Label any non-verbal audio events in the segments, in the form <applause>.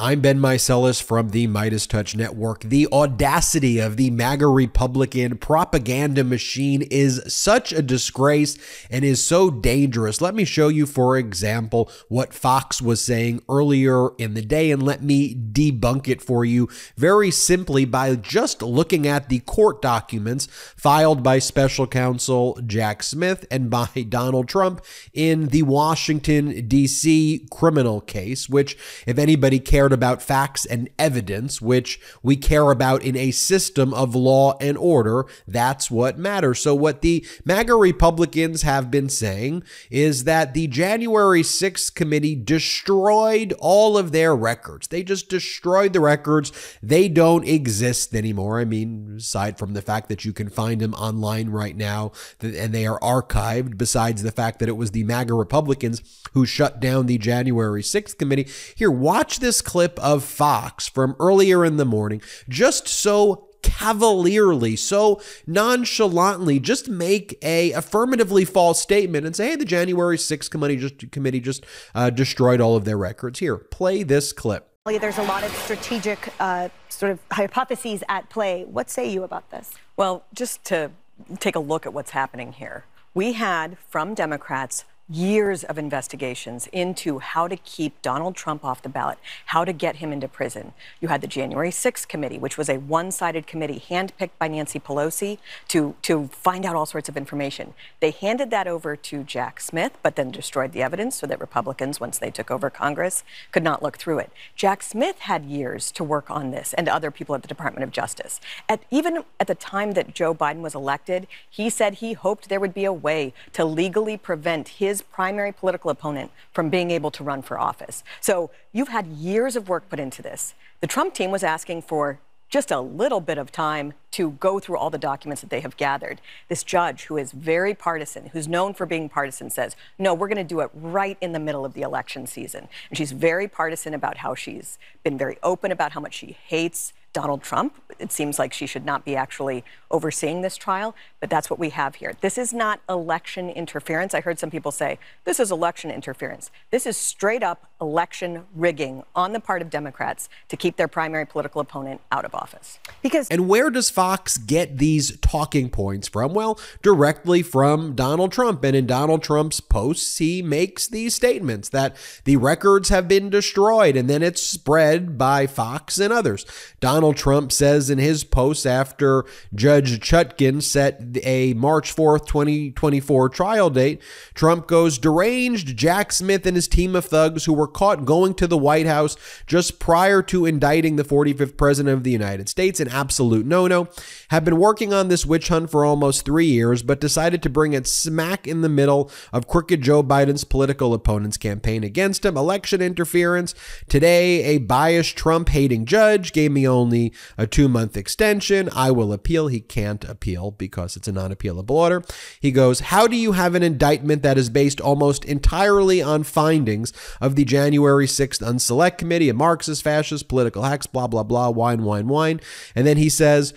I'm Ben Meiselas from the MeidasTouch Network. The audacity of the MAGA Republican propaganda machine is such a disgrace and is so dangerous. Let me show you, for example, what Fox was saying earlier in the day, and let me debunk it for you very simply by just looking at the court documents filed by special counsel Jack Smith and by <laughs> Donald Trump in the Washington, D.C. criminal case, which, if anybody cares, cared about facts and evidence, which we care about in a system of law and order. That's what matters. So, what the MAGA Republicans have been saying is that the January 6th committee destroyed all of their records. They just destroyed the records. They don't exist anymore. I mean, aside from the fact that you can find them online right now and they are archived, besides the fact that it was the MAGA Republicans who shut down the January 6th committee. Here, watch this clip clip of Fox from earlier in the morning, just so cavalierly, so nonchalantly, just make a affirmatively false statement and say, "Hey, the January 6th committee just committee just uh, destroyed all of their records." Here, play this clip. There's a lot of strategic uh, sort of hypotheses at play. What say you about this? Well, just to take a look at what's happening here, we had from Democrats years of investigations into how to keep Donald Trump off the ballot, how to get him into prison. You had the January 6th committee, which was a one-sided committee handpicked by Nancy Pelosi to, to find out all sorts of information. They handed that over to Jack Smith, but then destroyed the evidence so that Republicans, once they took over Congress, could not look through it. Jack Smith had years to work on this and other people at the Department of Justice. At, even at the time that Joe Biden was elected, he said he hoped there would be a way to legally prevent his his primary political opponent from being able to run for office. So you've had years of work put into this. The Trump team was asking for just a little bit of time to go through all the documents that they have gathered. This judge, who is very partisan, who's known for being partisan, says, no, we're going to do it right in the middle of the election season. And she's very partisan about how she's been very open about how much she hates Donald Trump. It seems like she should not be actually overseeing this trial, but that's what we have here. This is not election interference. I heard some people say this is election interference. This is straight up election rigging on the part of Democrats to keep their primary political opponent out of office. Because And where does Fox get these talking points from? Well, directly from Donald Trump. And in Donald Trump's posts, he makes these statements that the records have been destroyed and then it's spread by Fox and others. Donald Trump says in his post after Judge Chutkan set a March 4th, 2024 trial date, Trump goes deranged Jack Smith and his team of thugs who were caught going to the White House just prior to indicting the 45th president of the United States, an absolute no no, have been working on this witch hunt for almost three years, but decided to bring it smack in the middle of crooked Joe Biden's political opponent's campaign against him. Election interference. Today, a biased Trump hating judge gave me only a two month extension. I will appeal. He can't appeal because it's a non appealable order. He goes, How do you have an indictment that is based almost entirely on findings of the January 6th Unselect Committee, a Marxist, fascist, political hacks, blah, blah, blah, whine, whine, whine. And then he says,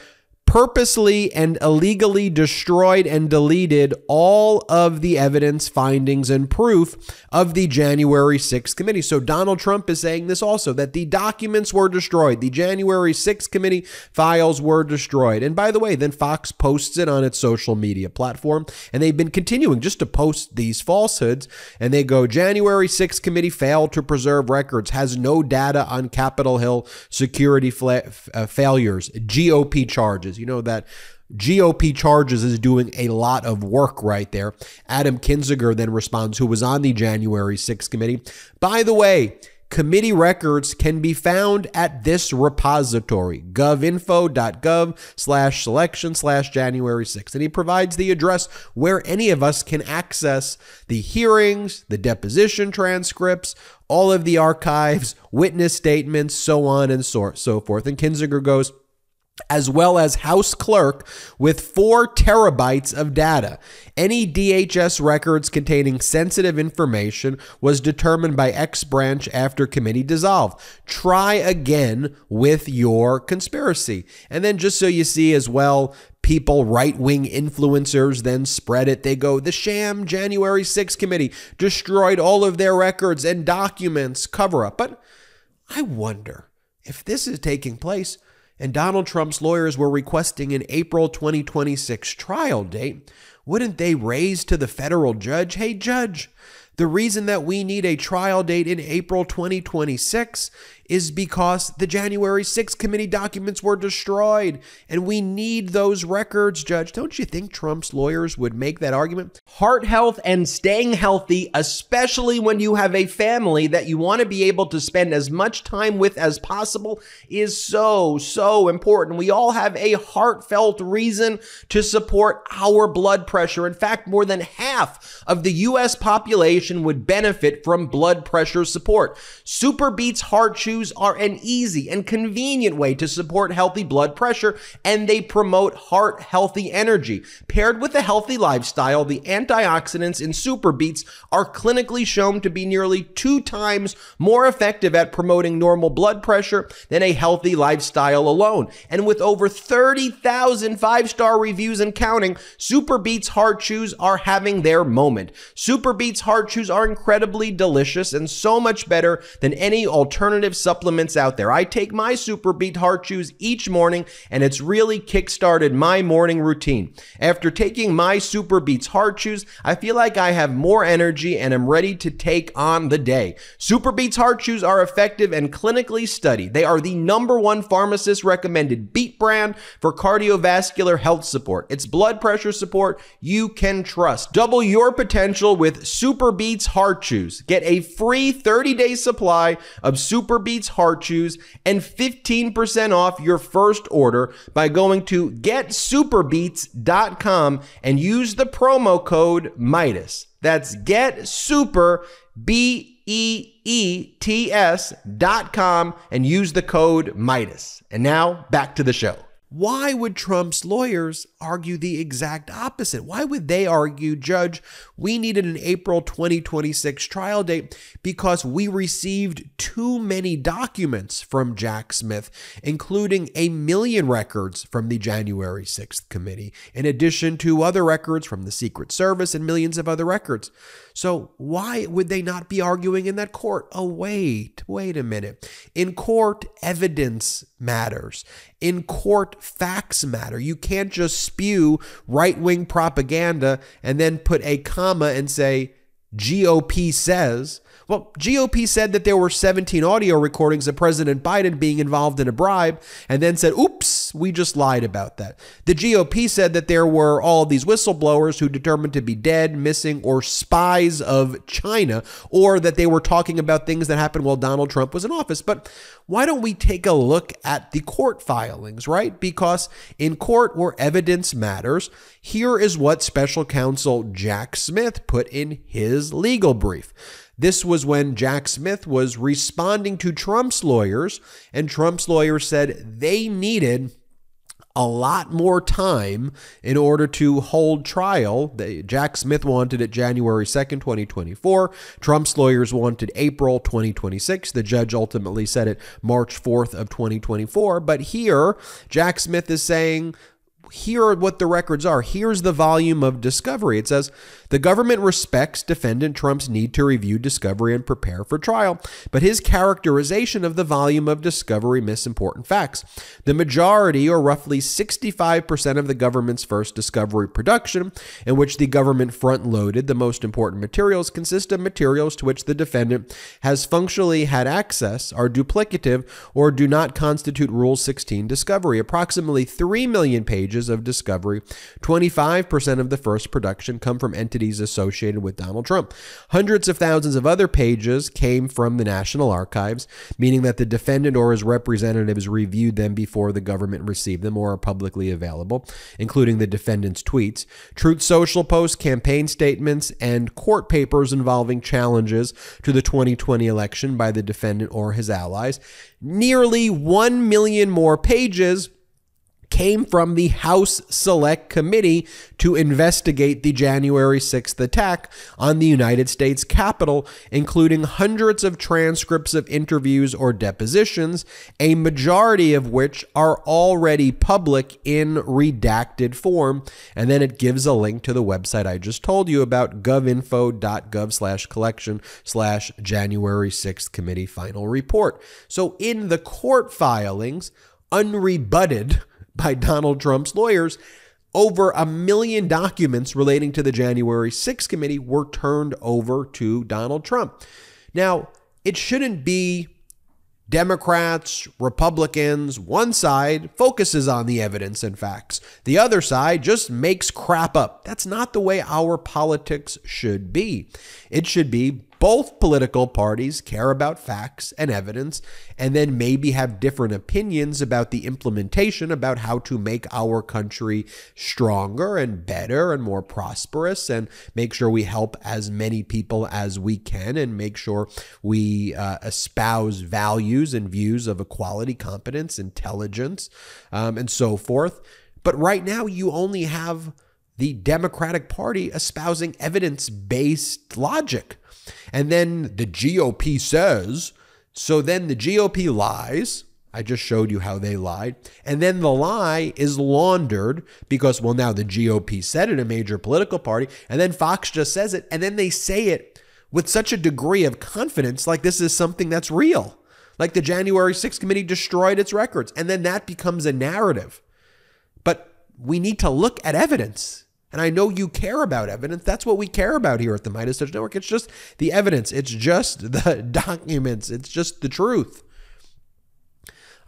purposely and illegally destroyed and deleted all of the evidence, findings, and proof of the January 6th committee. So Donald Trump is saying this also that the documents were destroyed. The January 6th committee files were destroyed. And by the way, then Fox posts it on its social media platform. And they've been continuing just to post these falsehoods. And they go January 6th committee failed to preserve records, has no data on Capitol Hill security fla- uh, failures, GOP charges. You know that GOP charges is doing a lot of work right there. Adam Kinzinger then responds, who was on the January 6th committee. By the way, committee records can be found at this repository, govinfo.gov slash selection slash January 6th. And he provides the address where any of us can access the hearings, the deposition transcripts, all of the archives, witness statements, so on and so, so forth. And Kinzinger goes, as well as House Clerk with four terabytes of data. Any DHS records containing sensitive information was determined by X branch after committee dissolved. Try again with your conspiracy. And then, just so you see as well, people, right wing influencers, then spread it. They go, the sham January 6th committee destroyed all of their records and documents, cover up. But I wonder if this is taking place and Donald Trump's lawyers were requesting an April 2026 trial date, wouldn't they raise to the federal judge, hey, judge, the reason that we need a trial date in April 2026 is because the January 6th committee documents were destroyed and we need those records, Judge. Don't you think Trump's lawyers would make that argument? Heart health and staying healthy, especially when you have a family that you want to be able to spend as much time with as possible, is so, so important. We all have a heartfelt reason to support our blood pressure. In fact, more than half of the U.S. population would benefit from blood pressure support. SuperBeets Heart Chews are an easy and convenient way to support healthy blood pressure, and they promote heart healthy energy. Paired with a healthy lifestyle, the antioxidants in SuperBeets are clinically shown to be nearly two times more effective at promoting normal blood pressure than a healthy lifestyle alone. And with over 30,000 five star reviews and counting, SuperBeets Heart Chews are having their moment. SuperBeets Heart Chews are incredibly delicious and so much better than any alternative supplements out there. I take my SuperBeet Heart Chews each morning, and it's really kickstarted my morning routine. After taking my SuperBeets Heart Chews, I feel like I have more energy and am ready to take on the day. SuperBeets Heart Chews are effective and clinically studied. They are the number one pharmacist recommended brand for cardiovascular health support. It's blood pressure support you can trust. Double your potential with SuperBeets Heart Chews. Get a free 30 day supply of SuperBeets Beats Heart Chews and 15% off your first order by going to getsuperbeets.com and use the promo code Meidas. That's getsuper, B E E T S dot com and use the code Meidas. And now back to the show. Why would Trump's lawyers argue the exact opposite? Why would they argue, Judge, we needed an April 2026 trial date because we received too many documents from Jack Smith, including a million records from the January 6th committee, in addition to other records from the Secret Service and millions of other records? So, why would they not be arguing in that court? Oh, wait, wait a minute. In court, evidence matters. In court, facts matter. You can't just spew right wing propaganda and then put a comma and say, GOP says. Well, GOP said that there were 17 audio recordings of President Biden being involved in a bribe and then said, oops, we just lied about that. The GOP said that there were all these whistleblowers who determined to be dead, missing, or spies of China, or that they were talking about things that happened while Donald Trump was in office. But why don't we take a look at the court filings, right? Because in court where evidence matters, here is what special counsel Jack Smith put in his legal brief. This was when Jack Smith was responding to Trump's lawyers, and Trump's lawyers said they needed a lot more time in order to hold trial. Jack Smith wanted it January 2nd, 2024. Trump's lawyers wanted April 2026. The judge ultimately said it March 4th of 2024. But here, Jack Smith is saying, here are what the records are. Here's the volume of discovery. It says the government respects defendant Trump's need to review discovery and prepare for trial, but his characterization of the volume of discovery miss important facts. The majority, or roughly 65% of the government's first discovery production, in which the government front loaded the most important materials, consist of materials to which the defendant has functionally had access, are duplicative, or do not constitute Rule 16 discovery. Approximately 3 million pages of discovery, 25% of the first production, come from entities entities associated with Donald Trump. Hundreds of thousands of other pages came from the National Archives, meaning that the defendant or his representatives reviewed them before the government received them or are publicly available, including the defendant's tweets, Truth Social posts, campaign statements, and court papers involving challenges to the 2020 election by the defendant or his allies. Nearly 1 million more pages came from the House Select Committee to investigate the January 6th attack on the United States Capitol, including hundreds of transcripts of interviews or depositions, a majority of which are already public in redacted form. And then it gives a link to the website I just told you about, govinfo.gov slash collection slash January 6th committee final report. So in the court filings, unrebutted by Donald Trump's lawyers, over a million documents relating to the January 6th committee were turned over to Donald Trump. Now, it shouldn't be Democrats, Republicans, one side focuses on the evidence and facts. The other side just makes crap up. That's not the way our politics should be. It should be both political parties care about facts and evidence and then maybe have different opinions about the implementation about how to make our country stronger and better and more prosperous and make sure we help as many people as we can and make sure we uh, espouse values and views of equality, competence, intelligence, um, and so forth. But right now, you only have the Democratic Party espousing evidence based logic. And then the GOP says, so then the GOP lies. I just showed you how they lied. And then the lie is laundered because, well, now the GOP said it, a major political party, and then Fox just says it, and then they say it with such a degree of confidence, like this is something that's real. Like the January 6th committee destroyed its records. And then that becomes a narrative. We need to look at evidence. And I know you care about evidence. That's what we care about here at the MeidasTouch Network. It's just the evidence, it's just <laughs> the documents, it's just the truth.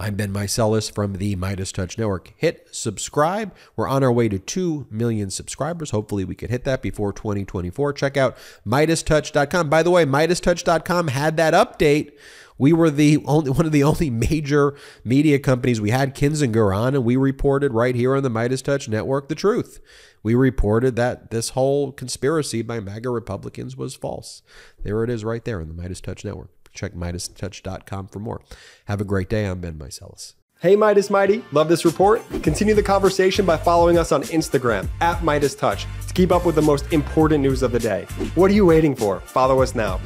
I'm Ben Meiselas from the MeidasTouch Network. Hit subscribe. We're on our way to 2 million subscribers. Hopefully, we can hit that before 2024. Check out MeidasTouch.com. By the way, MeidasTouch.com had that update. We were the only one of the only major media companies. We had Kinzinger on, and we reported right here on the MeidasTouch Network the truth we reported that this whole conspiracy by MAGA Republicans was false. There it is right there on the MeidasTouch Network. Check MeidasTouch.com for more. Have a great day. I'm Ben Meiselas. Hey Meidas Mighty, love this report? Continue the conversation by following us on Instagram at MeidasTouch to keep up with the most important news of the day. What are you waiting for? Follow us now.